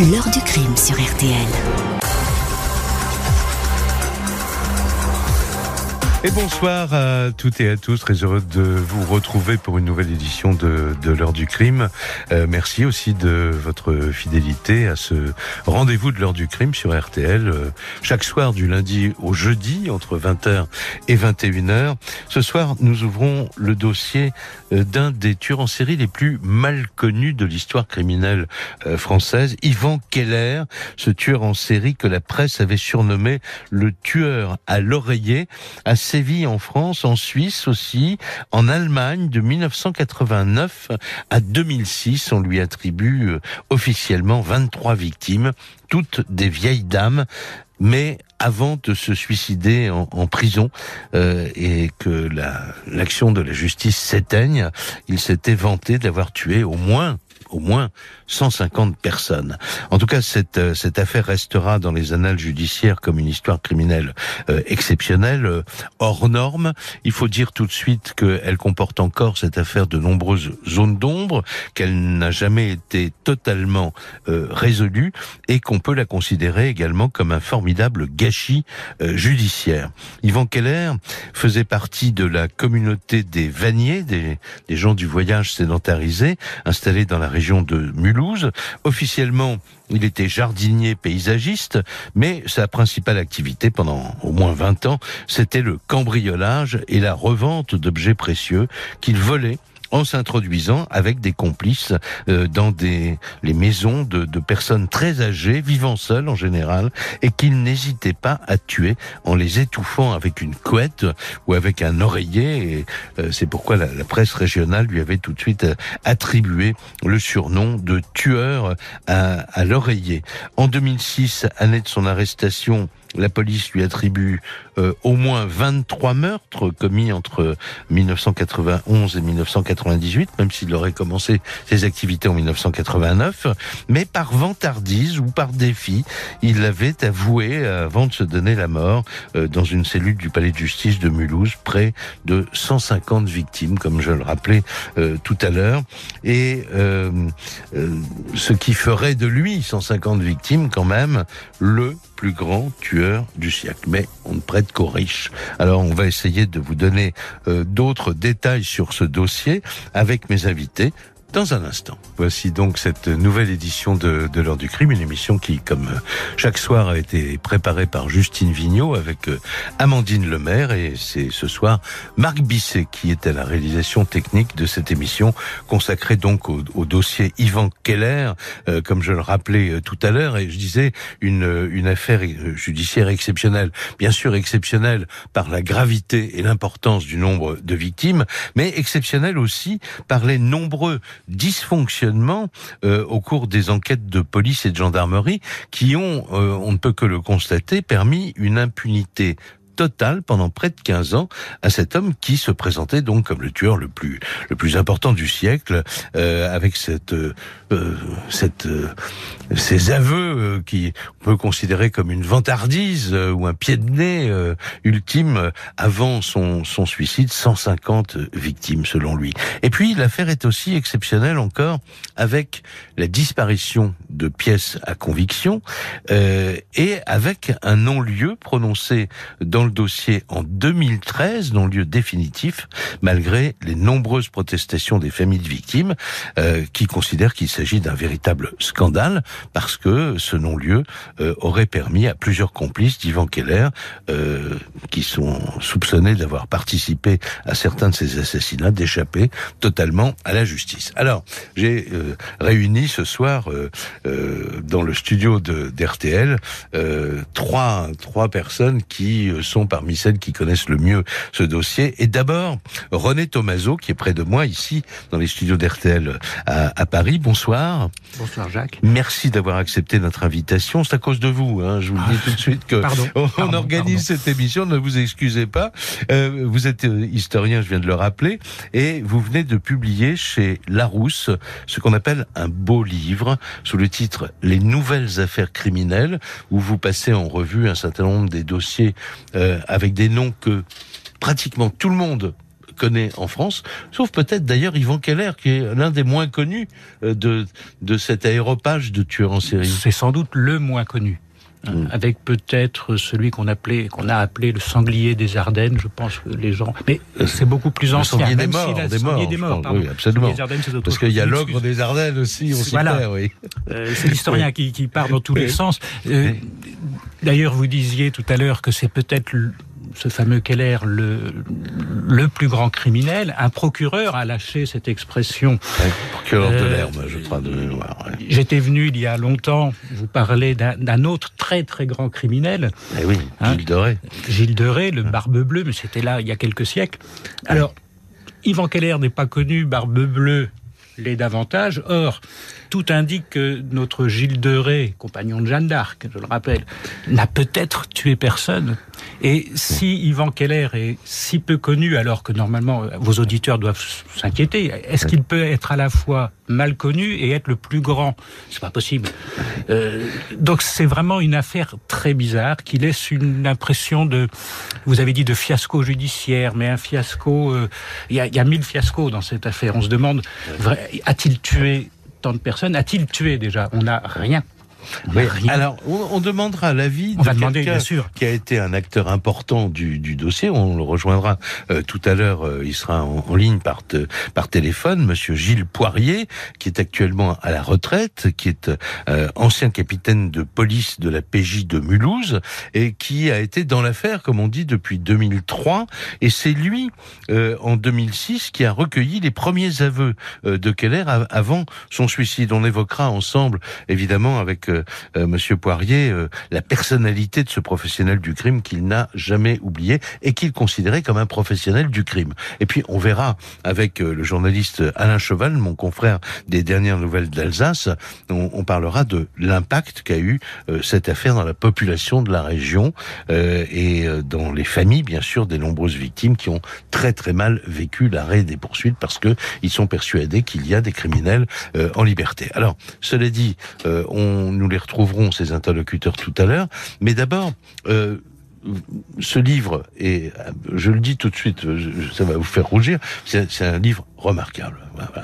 L'heure du crime sur RTL. Et bonsoir à toutes et à tous, très heureux de vous retrouver pour une nouvelle édition de, l'heure du crime. Euh, merci aussi de votre fidélité à ce rendez-vous de l'heure du crime sur RTL, euh, chaque soir du lundi au jeudi entre 20h et 21h. Ce soir, nous ouvrons le dossier euh, d'un des tueurs en série les plus mal connus de l'histoire criminelle française, Yvan Keller, ce tueur en série que la presse avait surnommé le tueur à l'oreiller, en France, en Suisse aussi, en Allemagne de 1989 à 2006. On lui attribue euh, officiellement 23 victimes, toutes des vieilles dames, mais avant de se suicider en, en prison euh, et que l'action de la justice s'éteigne, il s'était vanté d'avoir tué au moins au moins 150 personnes. En tout cas, cette, euh, cette affaire restera dans les annales judiciaires comme une histoire criminelle euh, exceptionnelle, euh, hors norme. Il faut dire tout de suite qu'elle comporte encore cette affaire de nombreuses zones d'ombre, qu'elle n'a jamais été totalement résolue et qu'on peut la considérer également comme un formidable gâchis judiciaire. Yvan Keller faisait partie de la communauté des vanniers, des, des gens du voyage sédentarisé, installés dans la région de Mulhouse. Officiellement, il était jardinier paysagiste, mais sa principale activité pendant au moins 20 ans, c'était le cambriolage et la revente d'objets précieux qu'il volait en s'introduisant avec des complices euh, dans des les maisons de, de, personnes très âgées, vivant seules en général, et qu'il n'hésitait pas à tuer en les étouffant avec une couette ou avec un oreiller. Euh, c'est pourquoi la, la, presse régionale lui avait tout de suite euh, attribué le surnom de tueur à, à l'oreiller. En 2006, année de son arrestation, la police lui attribue euh, au moins 23 meurtres commis entre 1991 et 1998, même s'il aurait commencé ses activités en 1989. Mais par vantardise ou par défi, il avait avoué, avant de se donner la mort, euh, dans une cellule du palais de justice de Mulhouse, près de 150 victimes, comme je le rappelais euh, tout à l'heure. Et euh, ce qui ferait de lui 150 victimes quand même le plus grand tueur du siècle. Mais on ne prête qu'aux riches. Alors on va essayer de vous donner euh, d'autres détails sur ce dossier avec mes invités dans un instant. Voici donc cette nouvelle édition de, de l'heure du crime, une émission qui, comme chaque soir, a été préparée par Justine Vignot avec euh, Amandine Lemaire et c'est ce soir Marc Bisset qui est à la réalisation technique de cette émission consacrée donc au, au dossier Yvan Keller, euh, comme je le rappelais euh, tout à l'heure et je disais une, une affaire judiciaire exceptionnelle, bien sûr exceptionnelle par la gravité et l'importance du nombre de victimes, mais exceptionnelle aussi par les nombreux dysfonctionnements euh, au cours des enquêtes de police et de gendarmerie qui ont, euh, on ne peut que le constater, permis une impunité totale pendant près de 15 ans à cet homme qui se présentait donc comme le tueur le plus le plus important du siècle euh, avec cette euh, cette euh, ces aveux euh, qui on peut considérer comme une vantardise euh, ou un pied de nez ultime avant son son suicide 150 victimes selon lui. Et puis l'affaire est aussi exceptionnelle encore avec la disparition de pièces à conviction et avec un non-lieu prononcé dans le dossier en 2013, non-lieu définitif, malgré les nombreuses protestations des familles de victimes euh, qui considèrent qu'il s'agit d'un véritable scandale parce que ce non-lieu euh, aurait permis à plusieurs complices d'Ivan Keller, euh, qui sont soupçonnés d'avoir participé à certains de ces assassinats, d'échapper totalement à la justice. Alors, j'ai euh, ce soir euh, euh, dans le studio d'RTL trois, trois personnes qui sont parmi celles qui connaissent le mieux ce dossier. Et d'abord, René Tomaso, qui est près de moi ici, dans les studios d'RTL à, à, Paris. Bonsoir. Bonsoir Jacques. Merci d'avoir accepté notre invitation. C'est à cause de vous, hein. je vous le dis ah, tout de suite que pardon, on, pardon, organise pardon. cette émission. Ne vous excusez pas. Euh, vous êtes historien, je viens de le rappeler, et vous venez de publier chez Larousse ce qu'on appelle un beau livre sous le titre Les nouvelles affaires criminelles, où vous passez en revue un certain nombre des dossiers euh, avec des noms que pratiquement tout le monde connaît en France, sauf peut-être d'ailleurs Yvan Keller, qui est l'un des moins connus euh, de, de cet aéropage de tueurs en série. C'est sans doute le moins connu. Mm. avec peut-être celui qu'on appelait, qu'on a appelé le sanglier des Ardennes. Je pense que les gens, mais c'est beaucoup plus ancien. Le sanglier des morts, des morts, des morts oui, absolument. Parce qu'il y a l'ogre des Ardennes aussi. On voilà. oui. Euh, c'est l'historien qui, qui, part dans tous les sens. Euh, D'ailleurs, vous disiez tout à l'heure que c'est peut-être ce fameux Keller, le, le plus grand criminel, un procureur a lâché cette expression. procureur de euh, l'herbe, je crois, de mémoire. J'étais venu il y a longtemps vous parler d'un autre très très grand criminel. Eh oui, hein, Gilles Doré. Gilles Doré, le Barbe Bleue, mais c'était là il y a quelques siècles. Alors, Yvan Keller n'est pas connu, Barbe Bleue l'est davantage. Or, tout indique que notre Gilles de Ré, compagnon de Jeanne d'Arc, je le rappelle, n'a peut-être tué personne. Et si Yvan Keller est si peu connu, alors que normalement vos auditeurs doivent s'inquiéter, est-ce qu'il peut être à la fois mal connu et être le plus grand? C'est pas possible. Euh, donc c'est vraiment une affaire très bizarre qui laisse une impression de, vous avez dit de fiasco judiciaire, mais un fiasco. Euh, il y a mille fiascos dans cette affaire. On se demande, a-t-il tué de personnes a-t-il tué déjà? On n'a rien alors, on, demandera l'avis de quelqu'un qui a été un acteur important du, dossier. On le rejoindra euh, tout à l'heure. Euh, il sera en, ligne par, par téléphone. Monsieur Gilles Poirier, qui est actuellement à la retraite, qui est euh, ancien capitaine de police de la PJ de Mulhouse et qui a été dans l'affaire, comme on dit, depuis 2003. Et c'est lui, en 2006, qui a recueilli les premiers aveux de Keller avant son suicide. On évoquera ensemble, évidemment, avec euh, Monsieur Poirier, euh, la personnalité de ce professionnel du crime qu'il n'a jamais oublié et qu'il considérait comme un professionnel du crime. Et puis on verra avec euh, le journaliste Alain Cheval, mon confrère des dernières nouvelles d'Alsace, on, parlera de l'impact qu'a eu cette affaire dans la population de la région et dans les familles, bien sûr, des nombreuses victimes qui ont très très mal vécu l'arrêt des poursuites parce que ils sont persuadés qu'il y a des criminels en liberté. Alors, cela dit, on nous les retrouverons, ces interlocuteurs, tout à l'heure. Mais d'abord, euh, ce livre, et je le dis tout de suite, ça va vous faire rougir, c'est un livre remarquable.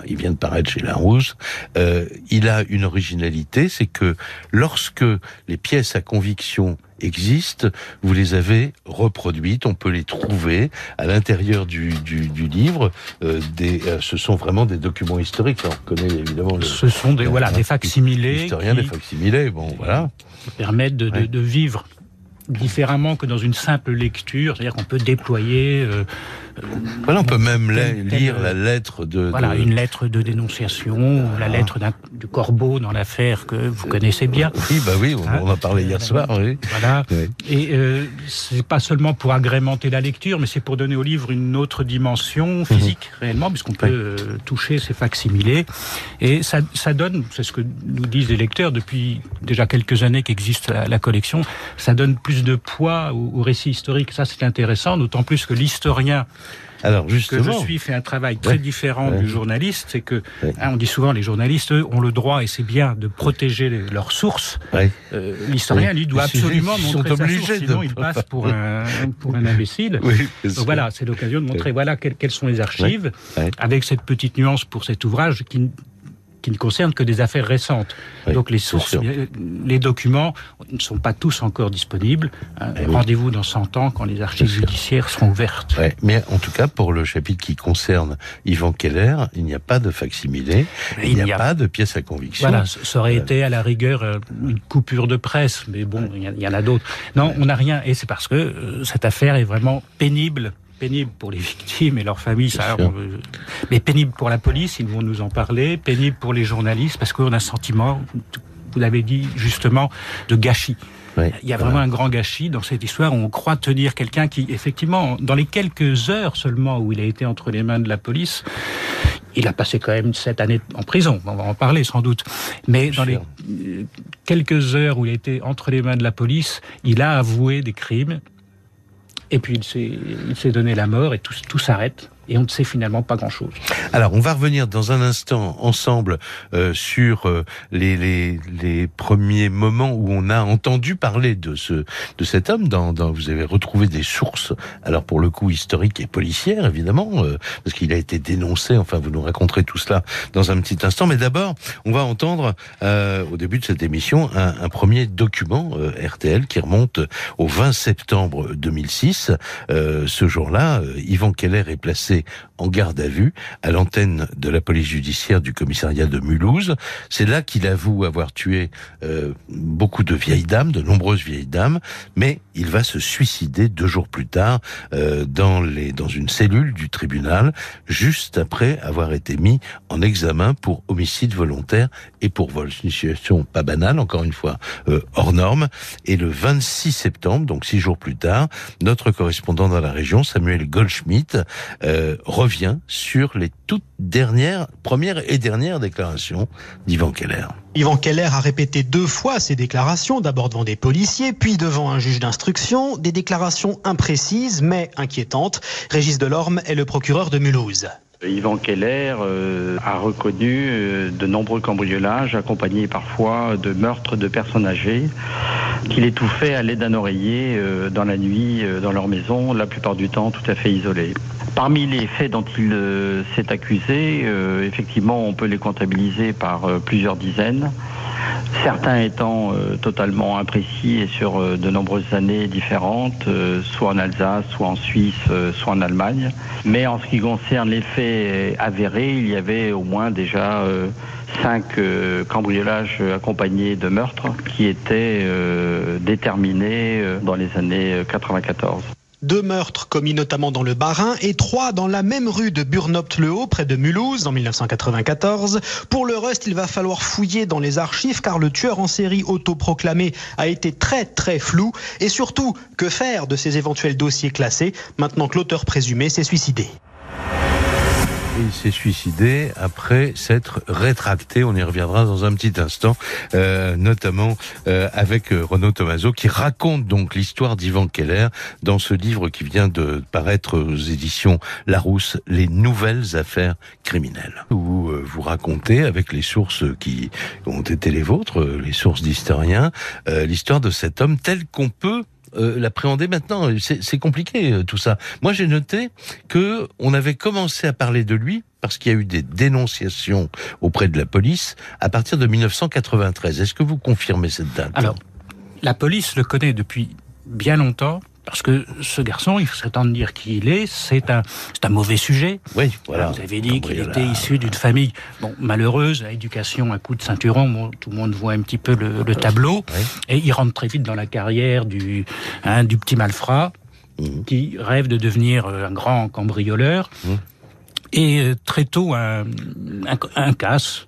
Il vient de paraître chez Larousse. Euh, il a une originalité, c'est que lorsque les pièces à conviction existent, vous les avez reproduites, on peut les trouver à l'intérieur du, du, du, livre. Euh, des, euh, ce sont vraiment des documents historiques. on connaît évidemment. Le, ce sont des voilà des facsimilés. Historiens, des facsimilés. Bon, voilà. Permettent de, de, de vivre différemment que dans une simple lecture, c'est-à-dire qu'on peut déployer euh, voilà, on peut même lire la lettre de, Voilà, une lettre de dénonciation, la lettre du corbeau dans l'affaire que vous connaissez bien. Oui, bah oui, on, hein en a parlé hier soir. Oui. Voilà. Et euh, c'est pas seulement pour agrémenter la lecture, mais c'est pour donner au livre une autre dimension physique mhm. réellement, puisqu'on peut euh, toucher ces facsimilés. Et ça, ça donne, c'est ce que nous disent les lecteurs depuis déjà quelques années qu'existe la, collection, ça donne plus de poids au, au récit historique. Ça, c'est intéressant, d'autant plus que l'historien alors justement, que je suis fait un travail très différent du journaliste, c'est que hein, on dit souvent les journalistes eux, ont le droit et c'est bien de protéger leurs sources. Euh, L'historien lui doit absolument montrer sa source, sinon il passe pour un pour un imbécile. Donc voilà, c'est l'occasion de montrer voilà quelles, sont les archives avec cette petite nuance pour cet ouvrage qui qui ne concerne que des affaires récentes. Donc les sources, les documents ne sont pas tous encore disponibles. Hein. Eh rendez-vous dans 100 ans quand les archives judiciaires seront ouvertes. Mais en tout cas, pour le chapitre qui concerne Yvan Keller, il n'y a pas de facsimilé, il n'y a, pas de pièce à conviction. Voilà, ça aurait euh, été à la rigueur euh, une coupure de presse, mais bon, il y, en a d'autres. Non, on n'a rien, et c'est parce que euh, cette affaire est vraiment pénible pénible pour les victimes et leurs familles, ça, mais pénible pour la police, ils vont nous en parler, pénible pour les journalistes, parce qu'on a un sentiment, vous l'avez dit justement, de gâchis. Il y a vraiment un grand gâchis dans cette histoire où on croit tenir quelqu'un qui, effectivement, dans les quelques heures seulement où il a été entre les mains de la police, il a passé quand même sept années en prison, on va en parler sans doute. Mais dans les quelques heures où il a été entre les mains de la police, il a avoué des crimes et puis il s'est donné la mort et tout, tout s'arrête. Et on ne sait finalement pas grand-chose. Alors, on va revenir dans un instant ensemble euh, sur euh, les, premiers moments où on a entendu parler de ce de cet homme. Dans vous avez retrouvé des sources, alors pour le coup historiques et policières évidemment, euh, parce qu'il a été dénoncé. Enfin, vous nous raconterez tout cela dans un petit instant. Mais d'abord, on va entendre au début de cette émission un, un premier document RTL qui remonte au 20 septembre 2006. ce jour-là, Yvan Keller est placé en garde à vue à l'antenne de la police judiciaire du commissariat de Mulhouse. C'est là qu'il avoue avoir tué euh, beaucoup de vieilles dames, de nombreuses vieilles dames, mais il va se suicider deux jours plus tard euh, dans, les, dans une cellule du tribunal, juste après avoir été mis en examen pour homicide volontaire et pour vol. C'est une situation pas banale, encore une fois, euh, hors norme. Et le 26 septembre, donc six jours plus tard, notre correspondant dans la région, Samuel Goldschmidt, euh, revient sur les toutes dernières, premières et dernières déclarations d'Ivan Keller. Ivan Keller a répété deux fois ses déclarations, d'abord devant des policiers, puis devant un juge d'instruction, des déclarations imprécises mais inquiétantes. Régis Delorme est le procureur de Mulhouse. Yvan Keller euh, a reconnu euh, de nombreux cambriolages accompagnés parfois de meurtres de personnes âgées qu'il étouffait à l'aide d'un oreiller euh, dans la nuit dans leur maison, la plupart du temps tout à fait isolée. Parmi les faits dont il s'est accusé, effectivement on peut les comptabiliser par plusieurs dizaines certains étant euh, totalement imprécis et sur euh, de nombreuses années différentes, euh, soit en Alsace, soit en Suisse, soit en Allemagne. Mais en ce qui concerne les faits avérés, il y avait au moins déjà cinq cambriolages accompagnés de meurtres qui étaient déterminés dans les années 94. Deux meurtres commis notamment dans le Bas-Rhin et trois dans la même rue de Burnopt-le-Haut, près de Mulhouse, en 1994. Pour le reste, il va falloir fouiller dans les archives car le tueur en série autoproclamé a été très très flou. Et surtout, que faire de ces éventuels dossiers classés? Maintenant que l'auteur présumé s'est suicidé il s'est suicidé après s'être rétracté. On y reviendra dans un petit instant, euh, notamment euh, avec euh, Renaud Tomaso, qui raconte donc l'histoire d'Ivan Keller dans ce livre qui vient de paraître aux éditions Larousse, Les nouvelles affaires criminelles, où vous racontez avec les sources qui ont été les vôtres, les sources d'historiens, l'histoire de cet homme tel qu'on peut euh, l'appréhender maintenant. C'est compliqué euh, tout ça. Moi, j'ai noté que on avait commencé à parler de lui parce qu'il y a eu des dénonciations auprès de la police à partir de 1993. Est-ce que vous confirmez cette date? Alors, la police le connaît depuis bien longtemps parce que ce garçon, il faut temps de dire qui il est, c'est un, c'est un mauvais sujet. Oui, voilà. Vous avez dit qu'il était issu d'une famille bon, malheureuse, à éducation à coup de ceinturon, tout le monde voit un petit peu le, tableau, et il rentre très vite dans la carrière du, hein, du petit malfrat, mhm. qui rêve de devenir euh, un grand cambrioleur, mhm. et euh, très tôt, un, un, casse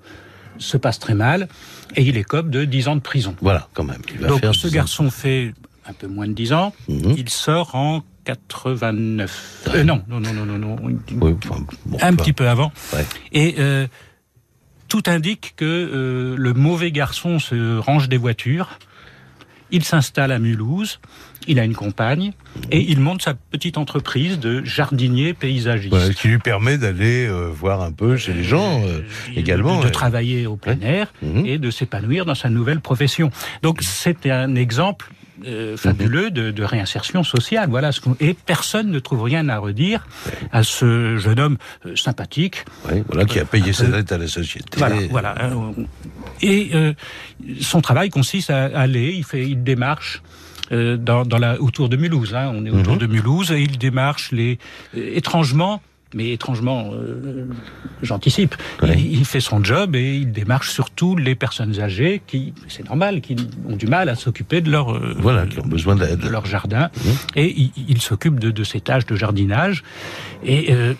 se passe très mal, et il écope de 10 ans de prison. Voilà, quand même. Donc ce garçon fait un peu moins de 10 ans. Mhm. Il sort en 89. Euh, non, non, non, non, non, non. un petit peu avant. Et euh, tout indique que euh, le mauvais garçon se range des voitures. Il s'installe à Mulhouse, il a une compagne et il monte sa petite entreprise de jardinier paysagiste. Ce qui lui permet d'aller voir un peu chez les gens également. De, travailler au plein air mhm. et de s'épanouir dans sa nouvelle profession. Donc c'est un exemple euh, fabuleux de, réinsertion sociale. Voilà ce et personne ne trouve rien à redire à ce jeune homme euh, sympathique. voilà, qui a payé euh, sa dette à la société. Voilà, voilà. Et son travail consiste à aller, il fait une démarche. Dans, dans, la, autour de Mulhouse, hein. on est autour mhm. de Mulhouse, et il démarche les étrangement mais étrangement, euh, j'anticipe, il, fait son job et il démarche surtout les personnes âgées qui, c'est normal, qui ont du mal à s'occuper de leur euh, voilà, qui ont besoin d'aide, de leur jardin, et il, s'occupe de, de, ces tâches de jardinage. Et euh,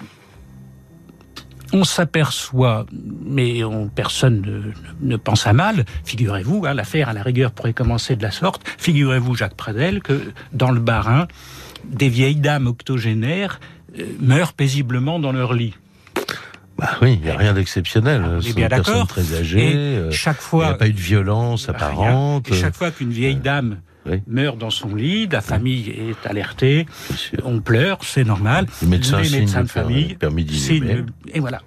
on s'aperçoit, mais on, personne ne, pense à mal, figurez-vous, hein, l'affaire à la rigueur pourrait commencer de la sorte, figurez-vous Jacques Pradel que dans le Barin, des vieilles dames octogénaires meurent paisiblement dans leur lit. Bah oui, il n'y a rien d'exceptionnel. Ce sont des personnes très âgées. Euh, chaque fois, il n'y a pas eu de violence apparente. Et chaque fois qu'une vieille dame meurt dans son lit, la famille est alertée, on pleure, c'est normal. Les médecins, les médecins de famille permis signent et voilà.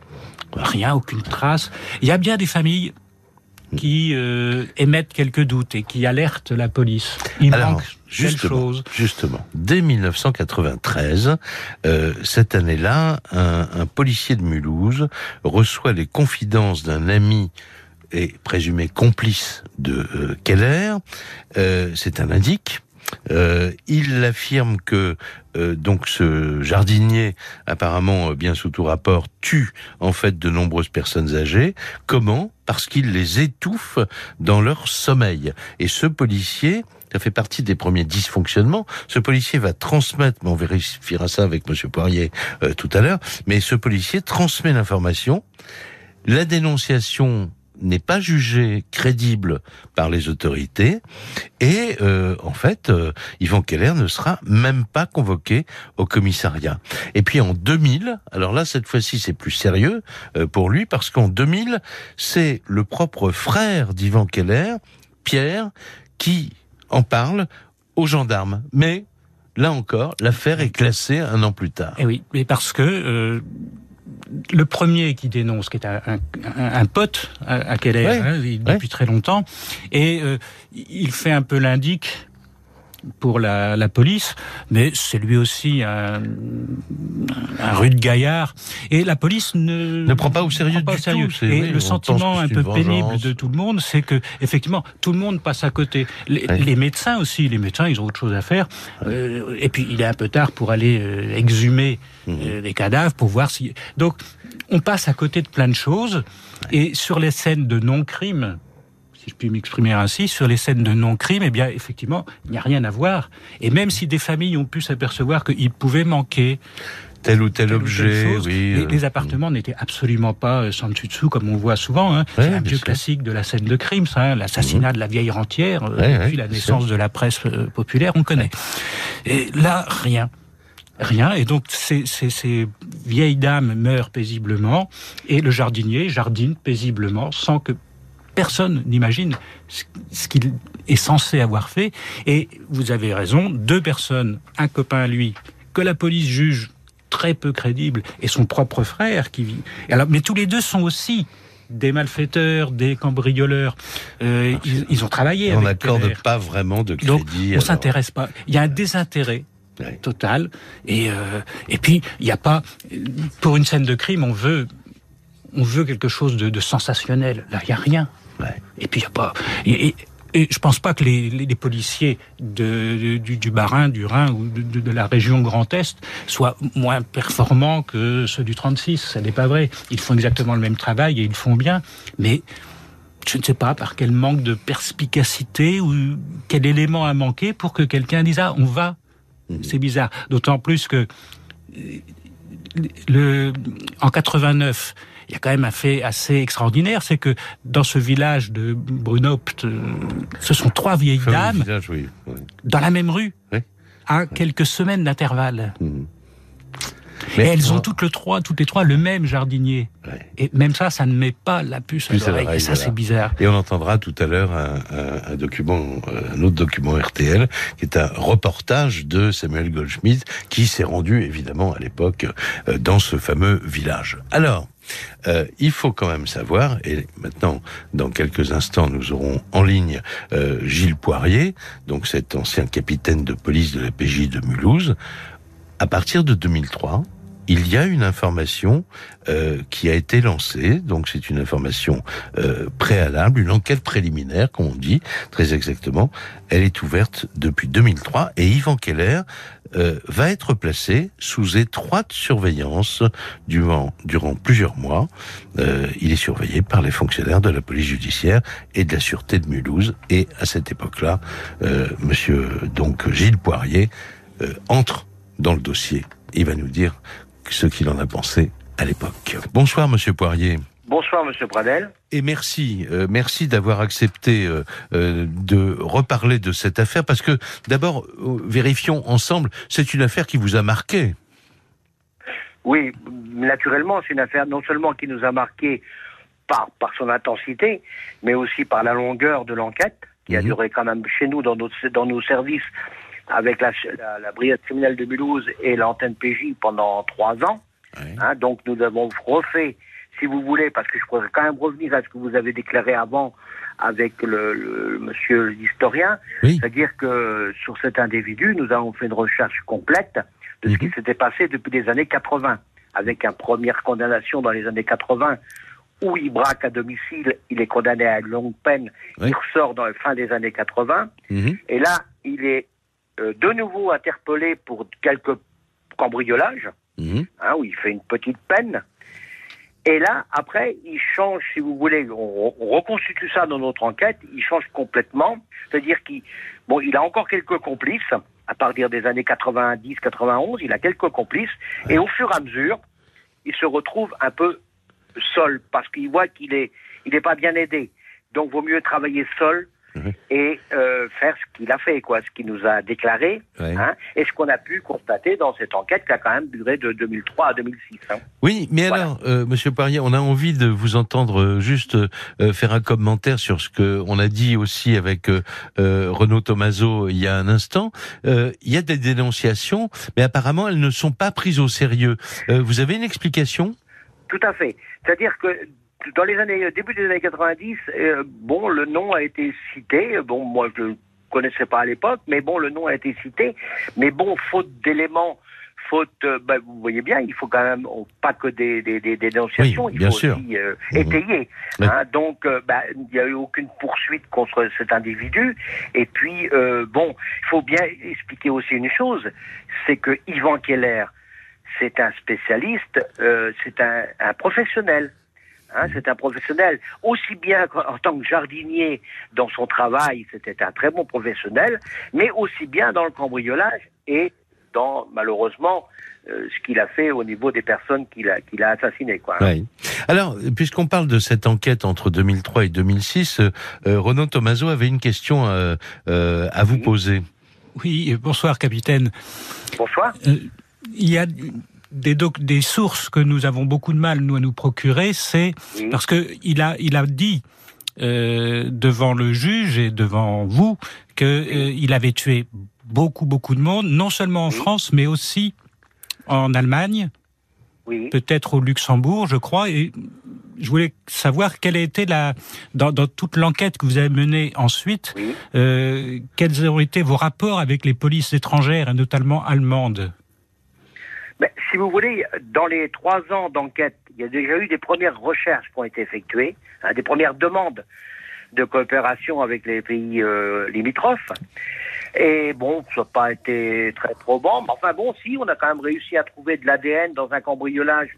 Rien, aucune trace. Il y a bien des familles qui euh, émettent quelques doutes et qui alertent la police. Il Alors, manque justement, chose. justement, dès 1993, euh, cette année-là, un, un policier de Mulhouse reçoit les confidences d'un ami et présumé complice de euh, Keller. Euh, C'est un indique. Euh, il affirme que euh, donc ce jardinier, apparemment euh, bien sous tout rapport, tue en fait de nombreuses personnes âgées. Comment? Parce qu'il les étouffe dans leur sommeil. Et ce policier, ça fait partie des premiers dysfonctionnements. Ce policier va transmettre, mais on vérifiera ça avec Monsieur Poirier euh, tout à l'heure, mais ce policier transmet l'information. La dénonciation n'est pas jugée crédible par les autorités et euh, en fait euh, Yvan Keller ne sera même pas convoqué au commissariat. Et puis en 2000, alors là cette fois-ci c'est plus sérieux euh, pour lui parce qu'en 2000 c'est le propre frère d'Yvan Keller, Pierre, qui en parle aux gendarmes. Mais là encore, l'affaire est classée un an plus tard. Eh oui, mais parce que euh, le premier qui dénonce, qui est un, un, un pote à, à Keller Ouais, hein, depuis très longtemps, et euh, il fait un peu l'indique pour la, la police, mais c'est lui aussi un, un rude gaillard. Et la police ne, Ne prend pas au sérieux pas du au sérieux. tout, Et oui, le sentiment un peu pénible de tout le monde, c'est que effectivement tout le monde passe à côté. Les, médecins aussi, les médecins, ils ont autre chose à faire. Euh, et puis il est un peu tard pour aller euh, exhumer Mhm. euh, les cadavres pour voir si. Donc on passe à côté de plein de choses. Et sur les scènes de non-crime, si je puis m'exprimer ainsi, sur les scènes de non-crime, eh bien, effectivement, il n'y a rien à voir. Et même si des familles ont pu s'apercevoir qu'il pouvait manquer Tel ou tel ou objet, chose, oui. les, euh, les appartements n'étaient absolument pas euh, sans dessus dessous comme on voit souvent. Hein. Ouais, C'est un vieux sûr. classique de la scène de crime, ça, hein, l'assassinat de la vieille rentière, euh, Ouais, depuis la naissance de la presse euh, populaire, on connaît. Et là, rien. Rien. Et donc, ces, ces, ces vieilles dames meurent paisiblement, et le jardinier jardine paisiblement, sans que personne n'imagine ce qu'il est censé avoir fait. Et vous avez raison, deux personnes, un copain à lui, que la police juge très peu crédible, et son propre frère qui vit. Alors, mais tous les deux sont aussi des malfaiteurs, des cambrioleurs. Euh, ils, ils ont travaillé on n'accorde pas vraiment de Donc, crédit. on alors. s'intéresse pas. Il y a un désintérêt total. Et, euh, et puis, il n'y a pas... Pour une scène de crime, on veut, on veut quelque chose de, de sensationnel. Là, il n'y a rien. Ouais. Et puis, il n'y a pas... Et, et- et je pense pas que les, les, les policiers de, du, du Bas-Rhin, du Rhin ou de, de- de la région Grand Est soient moins performants que ceux du 36. Ça n'est pas vrai. Ils font exactement le même travail et ils le font bien. Mais je ne sais pas par quel manque de perspicacité ou quel élément a manqué pour que quelqu'un dise ah on va. C'est bizarre. D'autant plus que le, en 89, il y a quand même un fait assez extraordinaire, c'est que dans ce village de Brunopt, euh, ce sont trois vieilles dames village, oui. oui. dans la même rue, Oui. à quelques semaines d'intervalle. Mhm. Et elles on- ont toutes, le trois, toutes les trois le même jardinier. Ouais. Et même ça, ça ne met pas la puce, Puce à l'oreille. Et ça, voilà. c'est bizarre. Et on entendra tout à l'heure un, un- un document, euh, un autre document RTL, qui est un reportage de Samuel Goldschmidt, qui s'est rendu évidemment à l'époque euh, dans ce fameux village. Alors, euh, il faut quand même savoir, et maintenant, dans quelques instants, nous aurons en ligne euh, Gilles Poirier, donc cet ancien capitaine de police de la PJ de Mulhouse. À partir de 2003, il y a une information euh, qui a été lancée, donc c'est une information euh, préalable, une enquête préliminaire, comme on dit très exactement. Elle est ouverte depuis 2003 et Yvan Keller euh, va être placé sous étroite surveillance durant, durant plusieurs mois. Euh, il est surveillé par les fonctionnaires de la police judiciaire et de la sûreté de Mulhouse. Et à cette époque-là, euh, Monsieur donc Gilles Poirier euh, entre dans le dossier. Il va nous dire ce qu'il en a pensé à l'époque. Bonsoir, Monsieur Poirier. Bonsoir, Monsieur Pradel. Et merci, euh, merci d'avoir accepté euh, euh, de reparler de cette affaire parce que d'abord, vérifions ensemble, c'est une affaire qui vous a marqué. Oui, naturellement, c'est une affaire non seulement qui nous a marqué par, par son intensité, mais aussi par la longueur de l'enquête. qui a Mhm. duré quand même chez nous dans dans nos services avec la, la, la brigade criminelle de Mulhouse et l'antenne PJ pendant trois ans. Hein, donc nous avons refait, si vous voulez, parce que je pourrais quand même revenir à ce que vous avez déclaré avant avec le, le monsieur l'historien, Oui. c'est-à-dire que sur cet individu, nous avons fait une recherche complète de ce qui Mhm. s'était passé depuis les années 80, avec une première condamnation dans les années 80 où il braque à domicile, il est condamné à une longue peine, Oui. il ressort dans la fin des années 80, Mhm. et là, il est euh, de nouveau interpellé pour quelques cambriolages, Mhm. hein, où il fait une petite peine. Et là, après, il change, si vous voulez, on, on reconstitue ça dans notre enquête, il change complètement. C'est-à-dire qu'il bon, il a encore quelques complices, à partir des années 90, 91, il a quelques complices, et au fur et à mesure, il se retrouve un peu seul, parce qu'il voit qu'il est, il est pas bien aidé. Donc, vaut mieux travailler seul Et euh, faire ce qu'il a fait, quoi, ce qu'il nous a déclaré, hein, et ce qu'on a pu constater dans cette enquête qui a quand même duré de 2003 à 2006. hein. Oui, mais Voilà. alors, euh, Monsieur Poirier, on a envie de vous entendre euh, juste euh, faire un commentaire sur ce que on a dit aussi avec euh, euh, Renaud Tomaso il y a un instant. Euh, il y a des dénonciations, mais apparemment elles ne sont pas prises au sérieux. Euh, vous avez une explication? Tout à fait. C'est-à-dire que dans les années début des années 90, euh, bon, le nom a été cité. Bon, moi je ne connaissais pas à l'époque, mais bon, le nom a été cité. Mais bon, faute d'éléments, faute, euh, ben, vous voyez bien, il faut quand même oh, pas que des, des, des dénonciations, Oui, il faut sûr. aussi euh, étayer. Oui. hein. donc, euh, ben, il n'y a eu aucune poursuite contre cet individu. Et puis, euh, bon, il faut bien expliquer aussi une chose, c'est que Yvan Keller, c'est un spécialiste, c'est un, un professionnel. Hein, c'est un professionnel, aussi bien qu'en- en tant que jardinier dans son travail, c'était un très bon professionnel, mais aussi bien dans le cambriolage et dans, malheureusement, euh, ce qu'il a fait au niveau des personnes qu'il a, qu'il a assassinées. Quoi. Oui. Alors, puisqu'on parle de cette enquête entre 2003 et 2006, euh, euh, Renaud Tomaso avait une question euh, euh, à vous poser. Oui, bonsoir capitaine. Bonsoir. Euh, il y a des, sources que nous avons beaucoup de mal nous à nous procurer, c'est parce que il a il a dit euh, devant le juge et devant vous que euh, il avait tué beaucoup beaucoup de monde, non seulement en. France mais aussi en Allemagne, Oui. peut-être au Luxembourg, je crois. Et je voulais savoir quelle a été la dans, dans toute l'enquête que vous avez menée ensuite, Oui. euh, quels ont été vos rapports avec les polices étrangères et notamment allemandes? Mais, si vous voulez, dans les trois ans d'enquête, il y a déjà eu des premières recherches qui ont été effectuées, hein, des premières demandes de coopération avec les pays euh, limitrophes. Et bon, ça n'a pas été très probant, mais enfin bon, si, on a quand même réussi à trouver de l'ADN dans un cambriolage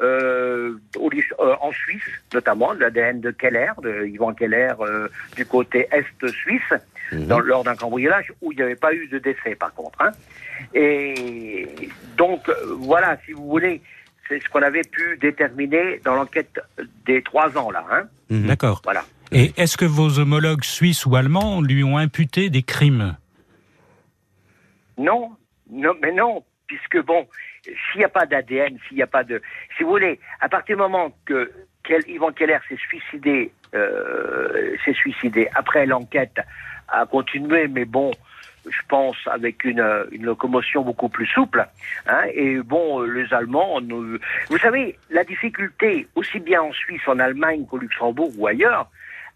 euh, au euh, en Suisse, notamment, de l'ADN de Keller, de Yvan Keller, euh, du côté est suisse, dans, lors d'un cambriolage où il n'y avait pas eu de décès, par contre. Hein. Et donc, voilà, si vous voulez, c'est ce qu'on avait pu déterminer dans l'enquête des trois ans, là. Hein. Mhm. D'accord. Voilà. Et est-ce que vos homologues suisses ou allemands lui ont imputé des crimes? Non, non, mais non, puisque bon, s'il n'y a pas d'ADN, s'il n'y a pas de, si vous voulez, à partir du moment que Yvan Keller s'est suicidé, euh, s'est suicidé après l'enquête a continué, mais bon, je pense avec une, une locomotion beaucoup plus souple. Hein, et bon, les Allemands, nous- vous savez, la difficulté, aussi bien en Suisse, en Allemagne qu'au Luxembourg ou ailleurs,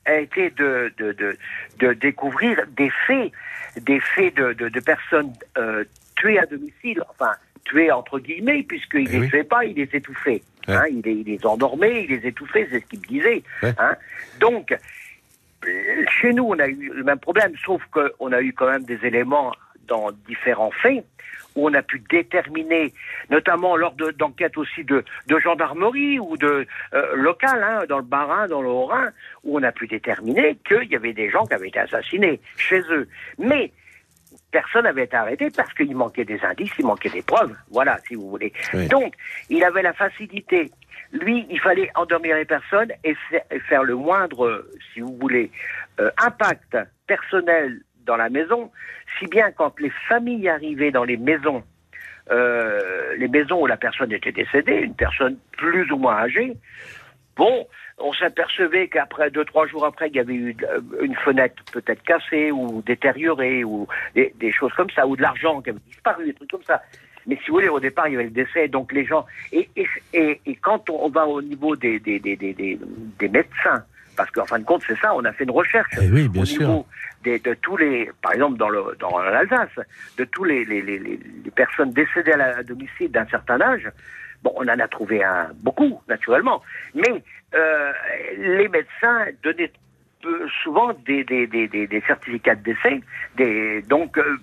a été de, de, de, de découvrir des faits, des faits de, de, de personnes euh, tuées à domicile, enfin tuées entre guillemets, puisqu'il Eh ne les oui. tuait pas, il les étouffait. Ouais. Hein, il, les, il les endormait, il les étouffait, c'est ce qu'il me disait. Ouais. Hein. Donc, chez nous, on a eu le même problème, sauf qu'on a eu quand même des éléments dans différents faits où on a pu déterminer, notamment lors de- d'enquêtes aussi de, de gendarmerie ou de euh, locales, hein, dans le Bas-Rhin, dans le Haut-Rhin, où on a pu déterminer qu'il y avait des gens qui avaient été assassinés chez eux. Mais personne n'avait été arrêté parce qu'il manquait des indices, il manquait des preuves. Voilà, si vous voulez. Oui. Donc, il avait la facilité. Lui, il fallait endormir les personnes et faire le moindre, si vous voulez, euh, impact personnel dans la maison, si bien quand les familles arrivaient dans les maisons, euh, les maisons où la personne était décédée, une personne plus ou moins âgée, bon, on s'apercevait qu'après deux trois jours après, il y avait eu euh, une fenêtre peut-être cassée ou détériorée ou des, des choses comme ça ou de l'argent qui avait disparu, des trucs comme ça. Mais si vous voulez, au départ, il y avait le décès, donc les gens. Et, et, et, et quand on va au niveau des, des, des, des, des, des médecins, parce qu'en fin de compte, c'est ça, on a fait une recherche Eh oui, bien au sûr. niveau des, de tous les, par exemple dans le dans l'Alsace, de tous les, les, les, les les personnes décédées à, la, à domicile d'un certain âge. Bon, on en a trouvé un beaucoup, naturellement, mais euh, les médecins donnaient souvent des, des, des, des, des certificats de décès, des, donc euh,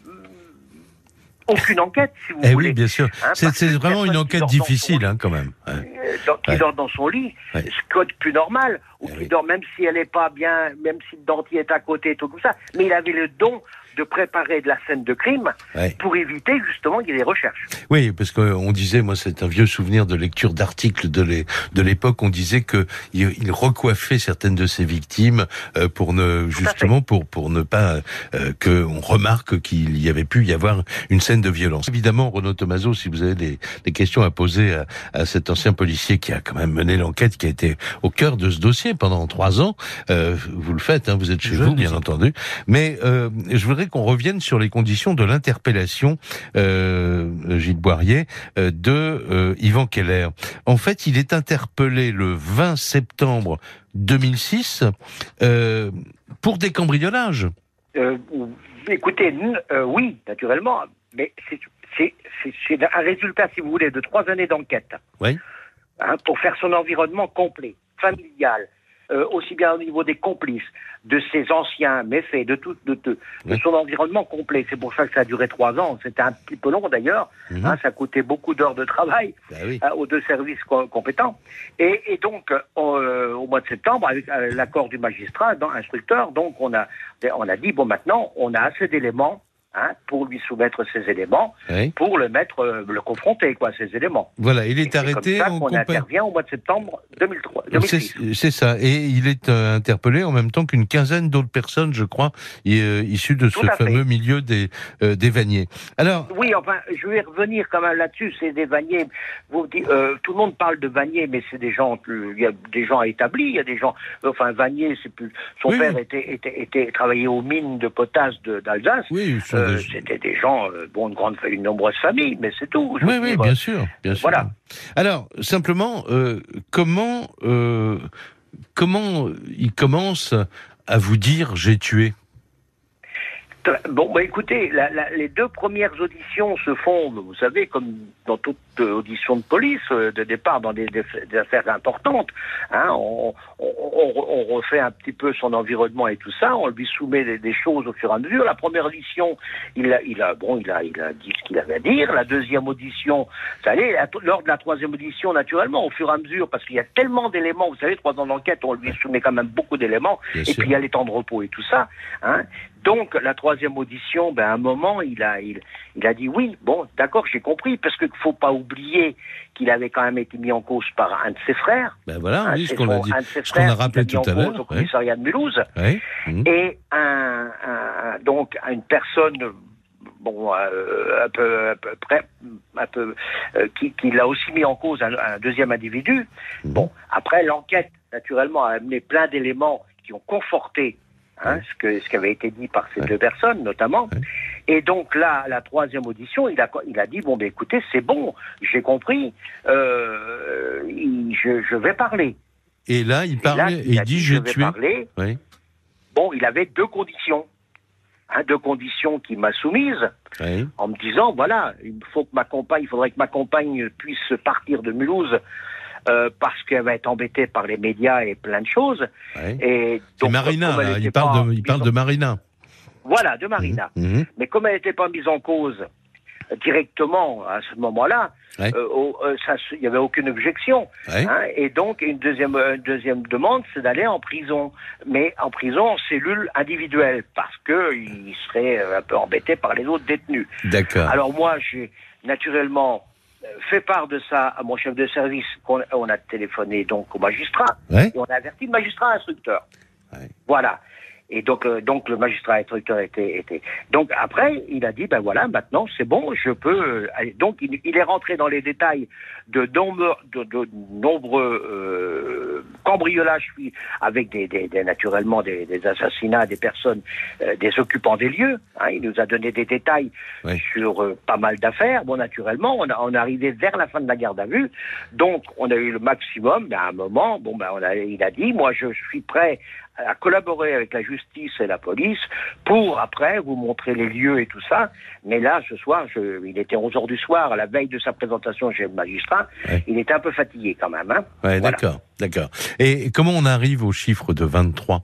aucune enquête, si vous Eh voulez. oui, bien sûr. Hein, C'est vraiment une enquête difficile, lit, hein, quand même. Ouais. euh, dans- qui Ouais. dort dans son lit, Ouais. ce code plus normal, ou Eh qui oui. dort même si elle n'est pas bien, même si le dentier est à côté, tout comme ça. Mais il avait le don de préparer de la scène de crime Ouais. pour éviter justement qu'il y ait des recherches. Oui, parce qu'on disait, moi c'est un vieux souvenir de lecture d'articles de l'é- de l'époque, on disait que il, il recoiffait certaines de ses victimes euh, pour ne justement pour pour ne pas euh, que on remarque qu'il y avait pu y avoir une scène de violence. Évidemment, Renaud Tomaso, si vous avez des, des questions à poser à, à cet ancien policier qui a quand même mené l'enquête, qui a été au cœur de ce dossier pendant trois ans, euh, vous le faites, hein, vous êtes chez Je vous, bien entendu. Mais euh, je voudrais qu'on revienne sur les conditions de l'interpellation, euh, Gilles Boirier, euh, de euh, Yvan Keller. En fait, il est interpellé le 20 septembre 2006 euh, pour des cambriolages. Écoutez, oui, naturellement, mais c'est- un résultat, si vous voulez, de trois années d'enquête. Oui. Hein, pour faire son environnement complet, familial, euh, aussi bien au niveau des complices, de ses anciens méfaits, de tout, de, de, de Oui. son environnement complet. C'est pour ça que ça a duré trois ans. C'était un petit peu long d'ailleurs. Mhm. Hein, ça coûtait beaucoup d'heures de travail Bah oui. hein, aux deux services co- compétents. Et, et donc, euh, euh, au mois de septembre, avec euh, l'accord du magistrat, dans, instructeur, donc on a, on a dit bon maintenant, on a assez d'éléments hein, pour lui soumettre ces éléments, Oui. pour le mettre, euh, le confronter quoi, ces éléments. Voilà, il Et est c'est arrêté comme ça qu'on intervient au mois de septembre 2003. 2006. C'est c'est ça. Et il est euh, interpellé en même temps qu'une quinzaine d'autres personnes, je crois, euh, issues de ce fait. fameux milieu des, des vanniers. Alors, Oui, enfin, je vais revenir quand même là-dessus. C'est des vanniers. Vous dites, tout le monde parle de vanniers, mais c'est des gens. Il y a des gens établis. Il y a des gens. Enfin, vannier, c'est plus. Son Oui, père était, était, était travaillait aux mines de potasse d'Alsace. oui, sont Euh, des- C'était des gens, euh, bon, une grande, une nombreuse famille, mais c'est tout. Oui, oui, dire. bien sûr, bien sûr. Voilà. Alors, simplement, euh, comment, euh, comment il commence à vous dire j'ai tué Bon, bah écoutez, la, la, les deux premières auditions se font, vous savez, comme dans toute euh, audition de police, euh, de départ dans des, des, des affaires importantes. Hein, on, on, on- on refait un petit peu son environnement et tout ça. On lui soumet des, des choses au fur et à mesure. La première audition, il a, il a, bon, il a, il a dit ce qu'il avait à dire. La deuxième audition, ça allait. La- Lors de la troisième audition, naturellement, au fur et à mesure, parce qu'il y a tellement d'éléments. Vous savez, trois ans d'enquête, on lui soumet quand même beaucoup d'éléments. Et sûr. puis il y a les temps de repos et tout ça. Hein. Donc la troisième audition, ben à un moment, il a, il, il a dit oui, bon, d'accord, j'ai compris, parce qu'il faut pas oublier qu'il avait quand même été mis en cause par un de ses frères. Ben voilà, oui, ce qu'on a dit, un de ses ce qu'on a frères rappelé tout à l'heure. au commissariat de Mulhouse, Oui. Mhm. et un, un- donc une personne bon euh, un peu un peu près un peu euh, qui, qui l'a aussi mis en cause un, un deuxième individu Mhm. bon après l'enquête naturellement a amené plein d'éléments qui ont conforté hein, ce que ce qui avait été dit par ces deux personnes notamment. Et donc là la troisième audition il a il a dit bon ben écoutez c'est bon j'ai compris euh, je, je vais parler. Et là, il Et là, parle et il a dit je vais parler. Bon, il avait deux conditions. Hein, deux conditions qu'il m'a soumises Oui. en me disant voilà, il faut que ma compagne, il faudrait que ma compagne puisse partir de Mulhouse euh, parce qu'elle va être embêtée par les médias et plein de choses. oui. Et donc, Marina, là. Il parle de, il mise parle en- de Marina. Voilà, de Marina. Mhm. Mais comme elle n'était pas mise en cause euh, directement à ce moment-là, Ouais. euh, il n'y avait aucune objection. Ouais. Hein, et donc, une deuxième, une deuxième demande, c'est d'aller en prison. Mais en prison, en cellule individuelle, parce qu'il serait un peu embêté par les autres détenus. D'accord. Alors moi, j'ai naturellement fait part de ça à mon chef de service, qu'on on a téléphoné donc au magistrat, Ouais. et on a averti le magistrat instructeur. Ouais. Voilà. Et donc, euh, donc le magistrat instructeur était, était. Donc après, il a dit ben voilà, maintenant c'est bon, je peux. euh, aller. Donc il, il est rentré dans les détails de, nombre- de, de nombreux euh, cambriolages avec des, des, des- naturellement des, des assassinats des personnes, euh, des occupants des lieux. hein. il nous a donné des détails Ouais. sur euh, pas mal d'affaires. Bon, naturellement, on, a, on est arrivé vers la fin de la garde à vue, donc on a eu le maximum. Mais à un moment, bon ben on a, il a dit moi je suis prêt à collaborer avec la justice et la police pour après vous montrer les lieux et tout ça. Mais là, ce soir, je, il était 11 heures du soir, à la veille de sa présentation chez le magistrat. Ouais. Il était un peu fatigué quand même. Hein. Ouais, Voilà. d'accord, d'accord. Et comment on arrive au chiffre de 23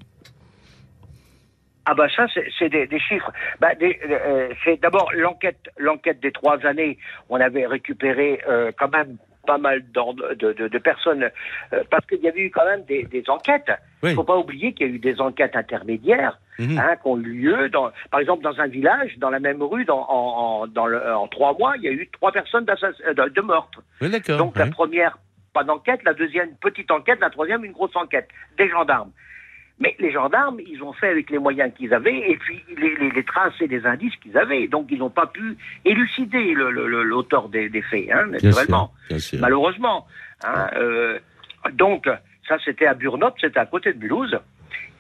Ah bah ça, c'est des, des chiffres. Bah, euh, c'est d'abord l'enquête, l'enquête des trois années. On avait récupéré euh, quand même pas mal de, de, de personnes euh, parce qu'il y avait eu quand même des, des enquêtes. Il Oui. faut pas oublier qu'il y a eu des enquêtes intermédiaires Mhm. hein, qui ont eu lieu. Dans, par exemple, dans un village, dans la même rue, dans, en, en, dans le, en trois mois, il y a eu trois personnes euh, de, de meurtres. Oui. Donc la première, pas d'enquête, la deuxième, une petite enquête, la troisième, une grosse enquête. Des gendarmes. Mais les gendarmes, ils ont fait avec les moyens qu'ils avaient et puis les, les, les traces et les indices qu'ils avaient. Donc ils n'ont pas pu élucider l'auteur des, des faits, hein, Bien naturellement. sûr, bien sûr. Malheureusement. Hein, euh, donc ça, c'était à Burnop, c'était à côté de Mulhouse.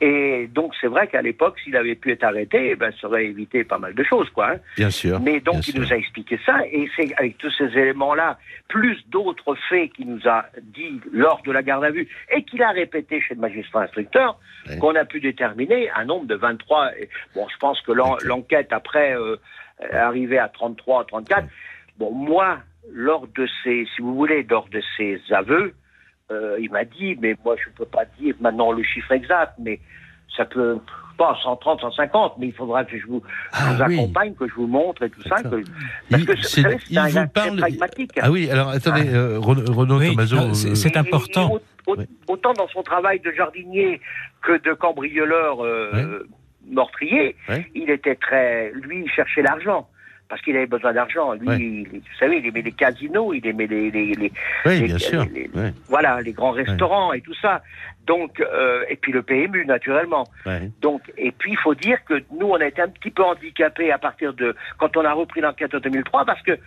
Et donc c'est vrai qu'à l'époque, s'il avait pu être arrêté, eh ben, ça aurait évité pas mal de choses, quoi. hein. Bien sûr. Mais donc, il sûr. nous a expliqué ça, et c'est avec tous ces éléments-là, plus d'autres faits qu'il nous a dit lors de la garde à vue, et qu'il a répété chez le magistrat instructeur, Ouais. qu'on a pu déterminer un nombre de 23. Et, bon, je pense que l'enquête, après, euh, est arrivée à 33, 34. Bon, moi, lors de ces, si vous voulez, lors de ces aveux, euh, il m'a dit, mais moi, je ne peux pas dire maintenant le chiffre exact, mais ça peut, pas 130, 150, mais il faudra que je vous, Ah je vous oui. accompagne, que je vous montre et tout ça. Que, parce Il- que c'est- vous savez, c'est un vous parle- pragmatique. Ah oui, alors attendez, euh, Renaud, Oui, Tomaso, non, c'est- euh, c'est Et- et- et important. au- au- Oui. Autant dans son travail de jardinier que de cambrioleur euh, meurtrier, il était très. Lui, il cherchait l'argent. Parce qu'il avait besoin d'argent. Lui, il- vous savez, il aimait les casinos, il aimait les, les, les- oui, les- bien sûr. voilà, les grands restaurants et tout ça. Donc, euh, et puis le PMU, naturellement. Donc, et puis il faut dire que nous, on a été un petit peu handicapés à partir de quand on a repris l'enquête en 2003, parce que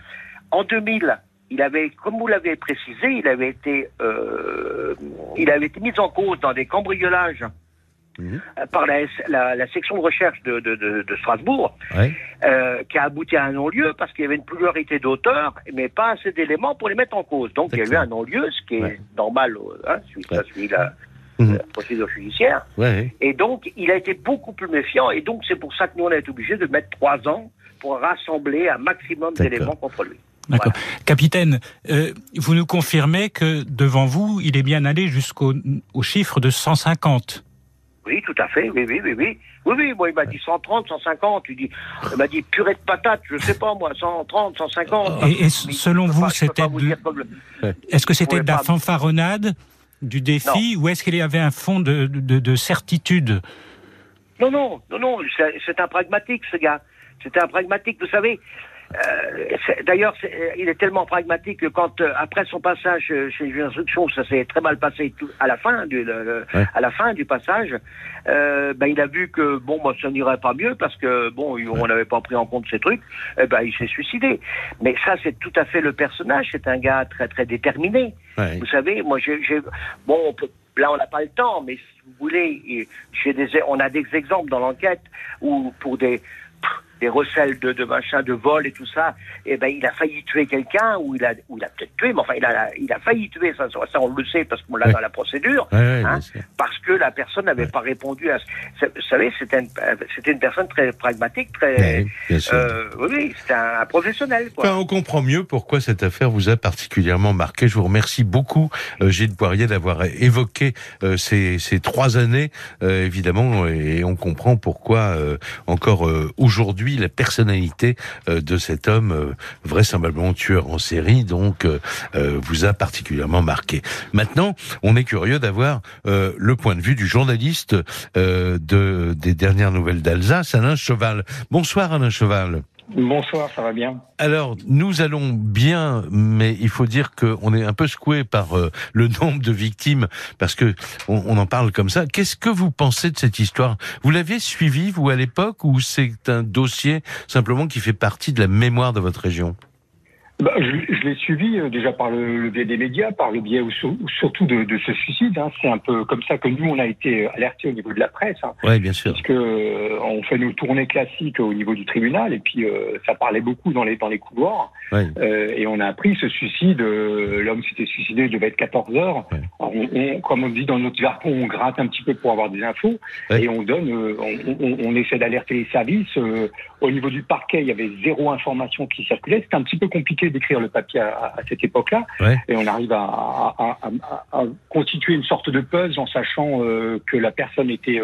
en 2000, il avait, comme vous l'avez précisé, il avait été, euh, il avait été mis en cause dans des cambriolages Euh, par la, S- la- la section de recherche de, de- de- de Strasbourg, Ouais. euh, qui a abouti à un non-lieu parce qu'il y avait une pluralité d'auteurs, mais pas assez d'éléments pour les mettre en cause. Donc il y a eu un non-lieu, ce qui est Ouais. normal, euh, hein, suit, ça Ouais. suit la, Mhm. la procédure judiciaire. Ouais. Et donc, il a été beaucoup plus méfiant. Et donc, c'est pour ça que nous, on a été obligés de mettre trois ans pour rassembler un maximum d'éléments contre lui. D'accord. Capitaine, euh, vous nous confirmez que devant vous, il est bien allé jusqu'au au chiffre de 150. Oui, tout à fait. Oui, oui, oui, oui. Oui, oui, moi, il m'a dit 130, 150. Il, dit, il m'a dit purée de patates, je sais pas, moi, 130, 150. Et- selon vous, pas- c'était vous de- le- Est-ce que c'était de la pas- fanfaronnade, du défi, ou est-ce qu'il y avait un fond de, de, de certitude? Non, non, non, non, c'est c'est un pragmatique, ce gars. C'était un pragmatique, vous savez. Euh, D'ailleurs, euh, il est tellement pragmatique que quand, euh, après son passage chez les instructions, ça s'est très mal passé tout, à la fin du, le- le- Ouais. à la fin du passage, ben, il a vu que bon, moi, ça n'irait pas mieux parce que bon, on n'avait pas pris en compte ces trucs. Eh ben, il s'est suicidé. Mais ça, c'est tout à fait le personnage. C'est un gars très très déterminé. Ouais. Vous savez, moi, j'ai, bon, on peut- là, on n'a pas le temps, mais si vous voulez, des, on a des exemples dans l'enquête où pour des des recels de, de machin, de vol et tout ça, eh ben, il a failli tuer quelqu'un, ou il a, ou il a peut-être tué, mais enfin, il a, il a failli tuer, ça, ça, on le sait parce qu'on l'a dans la procédure, hein, parce que la personne n'avait pas répondu à. Vous savez, c'était une, c'était une personne très pragmatique, très. Euh, oui, oui, c'était un, un professionnel, quoi. Enfin, on comprend mieux pourquoi cette affaire vous a particulièrement marqué. Je vous remercie beaucoup, euh, Gilles Poirier, d'avoir évoqué euh, ces, ces trois années, euh, évidemment, et on comprend pourquoi encore euh, la personnalité euh, de cet homme, euh, vraisemblablement tueur en série, donc euh, vous a particulièrement marqué. Maintenant, on est curieux d'avoir le point de vue du journaliste de, des dernières nouvelles d'Alsace, Alain Cheval. Bonsoir, Alain Cheval. Bonsoir, ça va bien. Alors, nous allons bien, mais il faut dire qu'on est un peu secoué par euh, le nombre de victimes, parce que on, en parle comme ça. Qu'est-ce que vous pensez de cette histoire? Vous l'aviez suivi, vous, à l'époque, ou c'est un dossier simplement qui fait partie de la mémoire de votre région? Bah, je, je l'ai suivi euh, déjà par le, le, biais des médias, par le biais ou, surtout de, de, ce suicide. Hein. C'est un peu comme ça que nous on a été alertés au niveau de la presse. Hein. Oui, bien sûr. Parce que euh, on fait nos tournées classiques au niveau du tribunal et puis euh, ça parlait beaucoup dans les dans les couloirs. Ouais. Euh, et on a appris ce suicide. L'homme s'était suicidé, il devait être 14 heures. Ouais. Alors, on, on, comme on dit dans notre jargon, on gratte un petit peu pour avoir des infos Ouais. et on donne, on, on, on essaie d'alerter les services. au niveau du parquet, il y avait zéro information qui circulait. C'était un petit peu compliqué d'écrire le papier à, à cette époque-là. Ouais. Et on arrive à, à, à, à, constituer une sorte de puzzle en sachant euh, que la personne était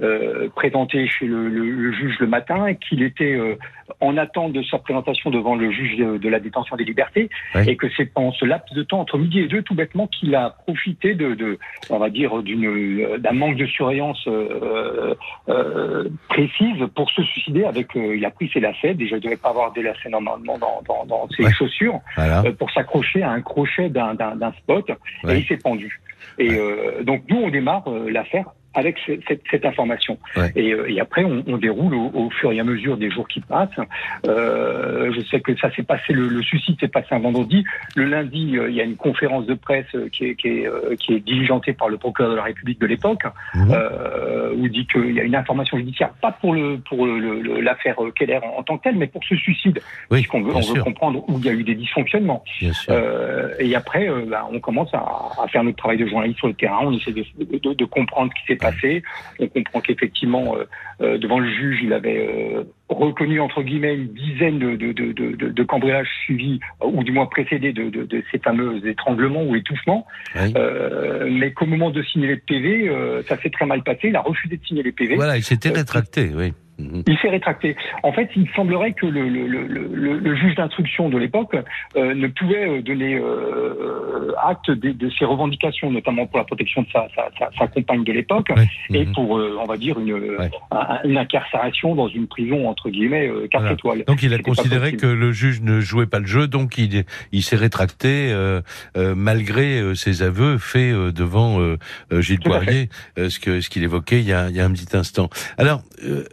euh, euh, présentée chez le, le, le, juge le matin et qu'il était euh, en attente de sa présentation devant le juge de, de la détention des libertés et que c'est pendant ce laps de temps entre midi et deux tout bêtement qu'il a profité de, de on va dire d'une d'un manque de surveillance euh, euh, précise pour se suicider avec euh, il a pris ses lacets déjà il devait pas avoir des lacets normalement dans, dans, dans ses Ouais. chaussures Voilà. euh, pour s'accrocher à un crochet d'un d'un- d'un spot Ouais. et il s'est pendu. Et euh, donc nous on démarre euh, l'affaire avec ce- cette, cette information. Ouais. Et, euh, et après on, on déroule au, au fur et à mesure des jours qui passent. Euh, je sais que ça s'est passé, le, le suicide s'est passé un vendredi. Le lundi euh, il y a une conférence de presse euh, qui est, qui est, euh, qui est diligentée par le procureur de la République de l'époque euh, où il dit qu'il y a une information judiciaire, pas pour le pour le- le- l'affaire Keller en, en tant que telle, mais pour ce suicide, Oui, puisqu'on veut, on veut comprendre où il y a eu des dysfonctionnements. Euh, et après, bah, on commence à, à faire notre travail de journaliste sur le terrain. On essaie de, de- de comprendre ce qui s'est passé. On comprend qu'effectivement, euh, euh, devant le juge, il avait euh, reconnu entre guillemets une dizaine de, de, de, de, de- de cambriolages suivis, ou du moins précédés de, de, ces fameux étranglements ou étouffements. Oui. Euh, mais qu'au moment de signer les PV, ça s'est très mal passé. Il a refusé de signer les PV. Voilà, il s'était rétracté, oui. Mhm. Il s'est rétracté. En fait, il semblerait que le, le, le, le, le juge d'instruction de l'époque euh, ne pouvait euh, donner euh, acte de, de ses revendications, notamment pour la protection de sa, sa, sa, sa compagne de l'époque, Ouais. et Mhm. pour, euh, on va dire, une, Ouais. un- une incarcération dans une prison, entre guillemets, quatre Voilà. étoiles. Donc il a considéré que le juge ne jouait pas le jeu, donc il, il s'est rétracté malgré ses aveux faits devant Gilles Poirier, ce qu'il évoquait il y, a, il y a un petit instant. Alors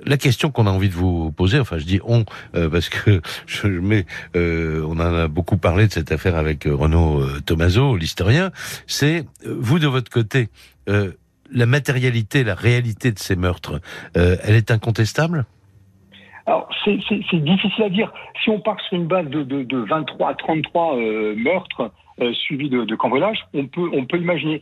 la question qu'on a envie de vous poser, enfin je dis on euh, parce que je mets, euh, on en a beaucoup parlé de cette affaire avec euh, Renaud Tomaso, l'historien, c'est vous de votre côté. La matérialité, la réalité de ces meurtres, elle est incontestable? Alors, c'est difficile à dire. Si on part sur une base de, de, de 23 à 33 euh, meurtres suivis de, de on peut, on peut imaginer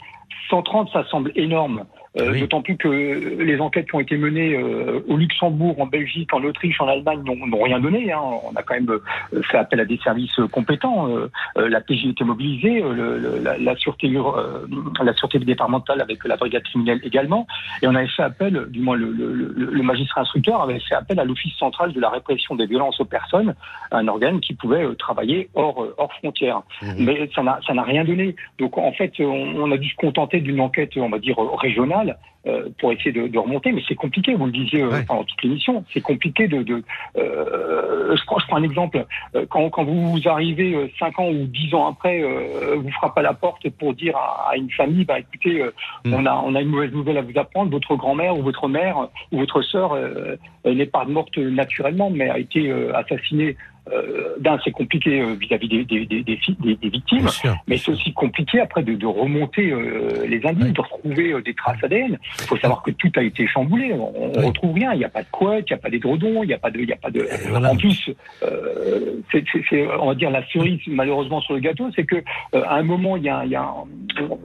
130, ça semble énorme. Euh, Oui. D'autant plus que les enquêtes qui ont été menées euh, au Luxembourg, en Belgique, en Autriche, en Allemagne n'ont rien donné. Hein. On a quand même euh, fait appel à des services euh, compétents. Euh, euh, la PJ était mobilisée, euh, le, le- la, la sûreté, euh, la sûreté départementale avec la brigade criminelle également. Et on avait fait appel, du moins le, magistrat instructeur avait fait appel à l'Office central de la répression des violences aux personnes, un organe qui pouvait euh, travailler hors, euh, hors frontières. Mhm. Mais ça n'a rien donné. Donc en fait, on, on a dû se contenter d'une enquête, on va dire, euh, régionale euh, pour essayer de, de remonter. Mais c'est compliqué, vous le disiez euh, Ouais. pendant toute l'émission, c'est compliqué de... de euh, je, prends, je prends un exemple. Euh, Quand, quand vous arrivez euh, 5 ans ou 10 ans après, euh, vous frappez à la porte pour dire à, à une famille, bah, écoutez, euh, Mm. on, a, on a une mauvaise nouvelle à vous apprendre, votre grand-mère ou votre mère euh, ou votre sœur euh, euh, n'est pas morte naturellement, mais a été euh, assassinée. Euh, D'un, c'est compliqué euh, vis-à-vis des, des, des, des, fi- des- des victimes. Sûr. Mais c'est aussi compliqué après de, de remonter euh, les indices, de retrouver euh, des traces ADN. Il faut savoir que tout a été chamboulé. On, retrouve rien. Il n'y a pas de couette, il n'y a pas d'édredon, il n'y a pas de, il y a pas de. Voilà. En plus, euh, c'est, c'est- c'est, on va dire la cerise malheureusement sur le gâteau, c'est que euh, à un moment, il y a, il y a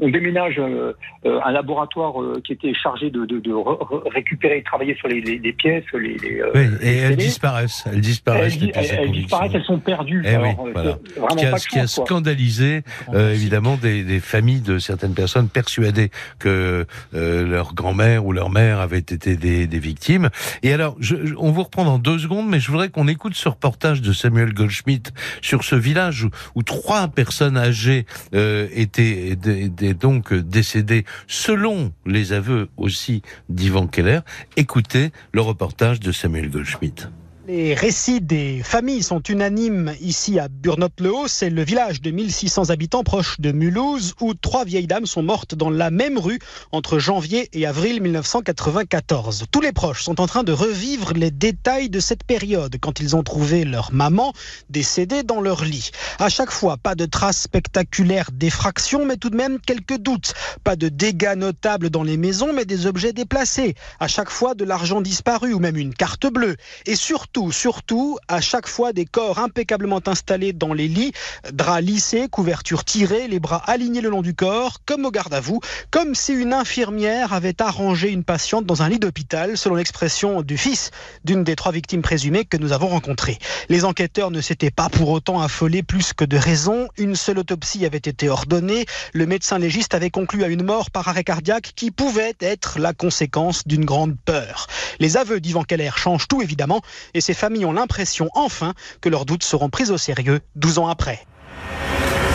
on déménage euh, euh, un laboratoire euh, qui était chargé de, de, de re- re- récupérer et travailler sur les, les, les pièces, les. les, euh, Oui, et les elles disparaissent. Elles disparaissent. elles- disparaissent, elles sont perdues. Eh Alors, oui, euh, voilà. Vraiment qui a, ce qui a scandalisé euh, évidemment des, des familles de certaines personnes persuadées que euh, grand-mère ou leur mère avaient été des, des victimes. Et alors, je, on vous reprend dans deux secondes, mais je voudrais qu'on écoute ce reportage de Samuel Goldschmidt sur ce village où, où trois personnes âgées euh, étaient, étaient- étaient donc décédées selon les aveux aussi d'Ivan Keller. Écoutez le reportage de Samuel Goldschmidt. Les récits des familles sont unanimes ici à Burnop-le-Haut. C'est le village de 1600 habitants proche de Mulhouse où trois vieilles dames sont mortes dans la même rue entre janvier et avril 1994. Tous les proches sont en train de revivre les détails de cette période quand ils ont trouvé leur maman décédée dans leur lit. À chaque fois, pas de traces spectaculaires d'effraction, mais tout de même quelques doutes. Pas de dégâts notables dans les maisons, mais des objets déplacés. À chaque fois, de l'argent disparu ou même une carte bleue. Et surtout, surtout, surtout, à chaque fois des corps impeccablement installés dans les lits, draps lissés, couvertures tirées, les bras alignés le long du corps, comme au garde à vous, comme si une infirmière avait arrangé une patiente dans un lit d'hôpital, selon l'expression du fils d'une des trois victimes présumées que nous avons rencontrées. Les enquêteurs ne s'étaient pas pour autant affolés plus que de raison. Une seule autopsie avait été ordonnée. Le médecin légiste avait conclu à une mort par arrêt cardiaque qui pouvait être la conséquence d'une grande peur. Les aveux d'Yvan Keller changent tout évidemment ces familles ont l'impression enfin que leurs doutes seront pris au sérieux 12 ans après.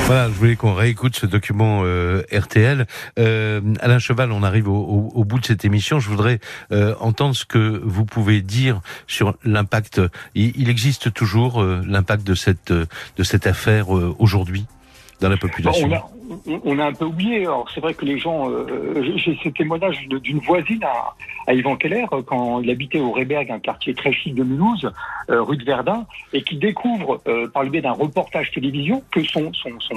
Voilà, je voulais qu'on réécoute ce document euh, RTL. Euh, Alain Cheval, on arrive au, bout de cette émission. Je voudrais euh, entendre ce que vous pouvez dire sur l'impact. Il, existe toujours l'impact de cette de cette affaire aujourd'hui? La on a un peu oublié. Alors c'est vrai que les gens, euh, j'ai ce témoignage d'une voisine à, à Yvan Keller euh, quand il habitait au Réberg, un quartier très chic de Mulhouse, euh, rue de Verdun, et qui découvre par le biais d'un reportage télévision que son,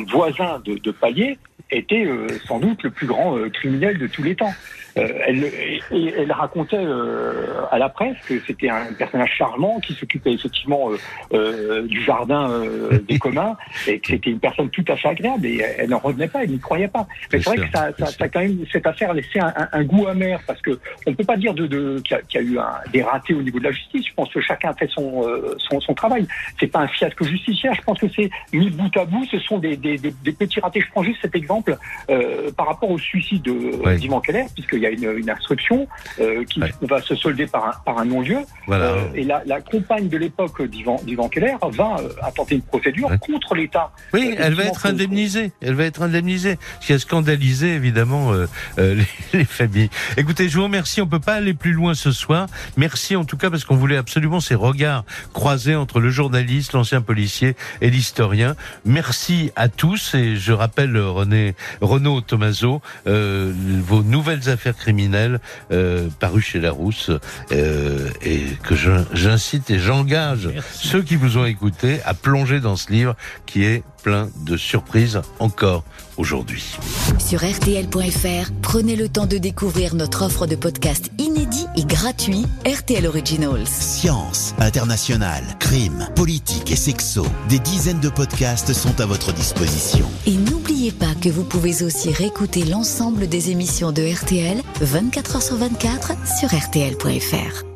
voisin de palier était sans doute le plus grand criminel de tous les temps. Elle, et, elle racontait à la presse que c'était un personnage charmant qui s'occupait effectivement du jardin des communs et que c'était une personne tout à fait agréable et elle en revenait pas, il n'y croyait pas. Mais c'est vrai que ça, ça, ça, quand même cette affaire a laissé un, un, goût amer parce que on peut pas dire de, de qu'il y, y, a eu un, des ratés au niveau de la justice. Je pense que chacun a fait son euh, son, son travail. C'est pas un fiasco justicière. Je pense que c'est mis bout à bout. Ce sont des, des, des, des petits ratés. Je prends juste cet exemple euh, par rapport au suicide de ouais. d'Ivan Keller, puisqu'il y a une, une instruction euh, qui ouais. va se solder par un, par un non-lieu. Voilà. Euh, et la, la, compagne de l'époque d'Ivan Keller va euh, tenter une procédure ouais. contre l'État. Oui, elle va être indemnisée. Elle va être indemnisé, ce qui a scandalisé évidemment les, les, familles. Écoutez, je vous remercie, on peut pas aller plus loin ce soir. Merci en tout cas parce qu'on voulait absolument ces regards croisés entre le journaliste, l'ancien policier et l'historien. Merci à tous et je rappelle René Renaud Tomaso, euh, vos nouvelles affaires criminelles euh, parues chez Larousse euh, et que j'incite et j'engage ceux qui vous ont écouté à plonger dans ce livre qui est plein de surprises encore aujourd'hui. Sur RTL.fr, prenez le temps de découvrir notre offre de podcast inédit et gratuit RTL Originals. Science, international, crime, politique et sexo. Des dizaines de podcasts sont à votre disposition. Et n'oubliez pas que vous pouvez aussi réécouter l'ensemble des émissions de RTL 24h sur 24 sur RTL.fr.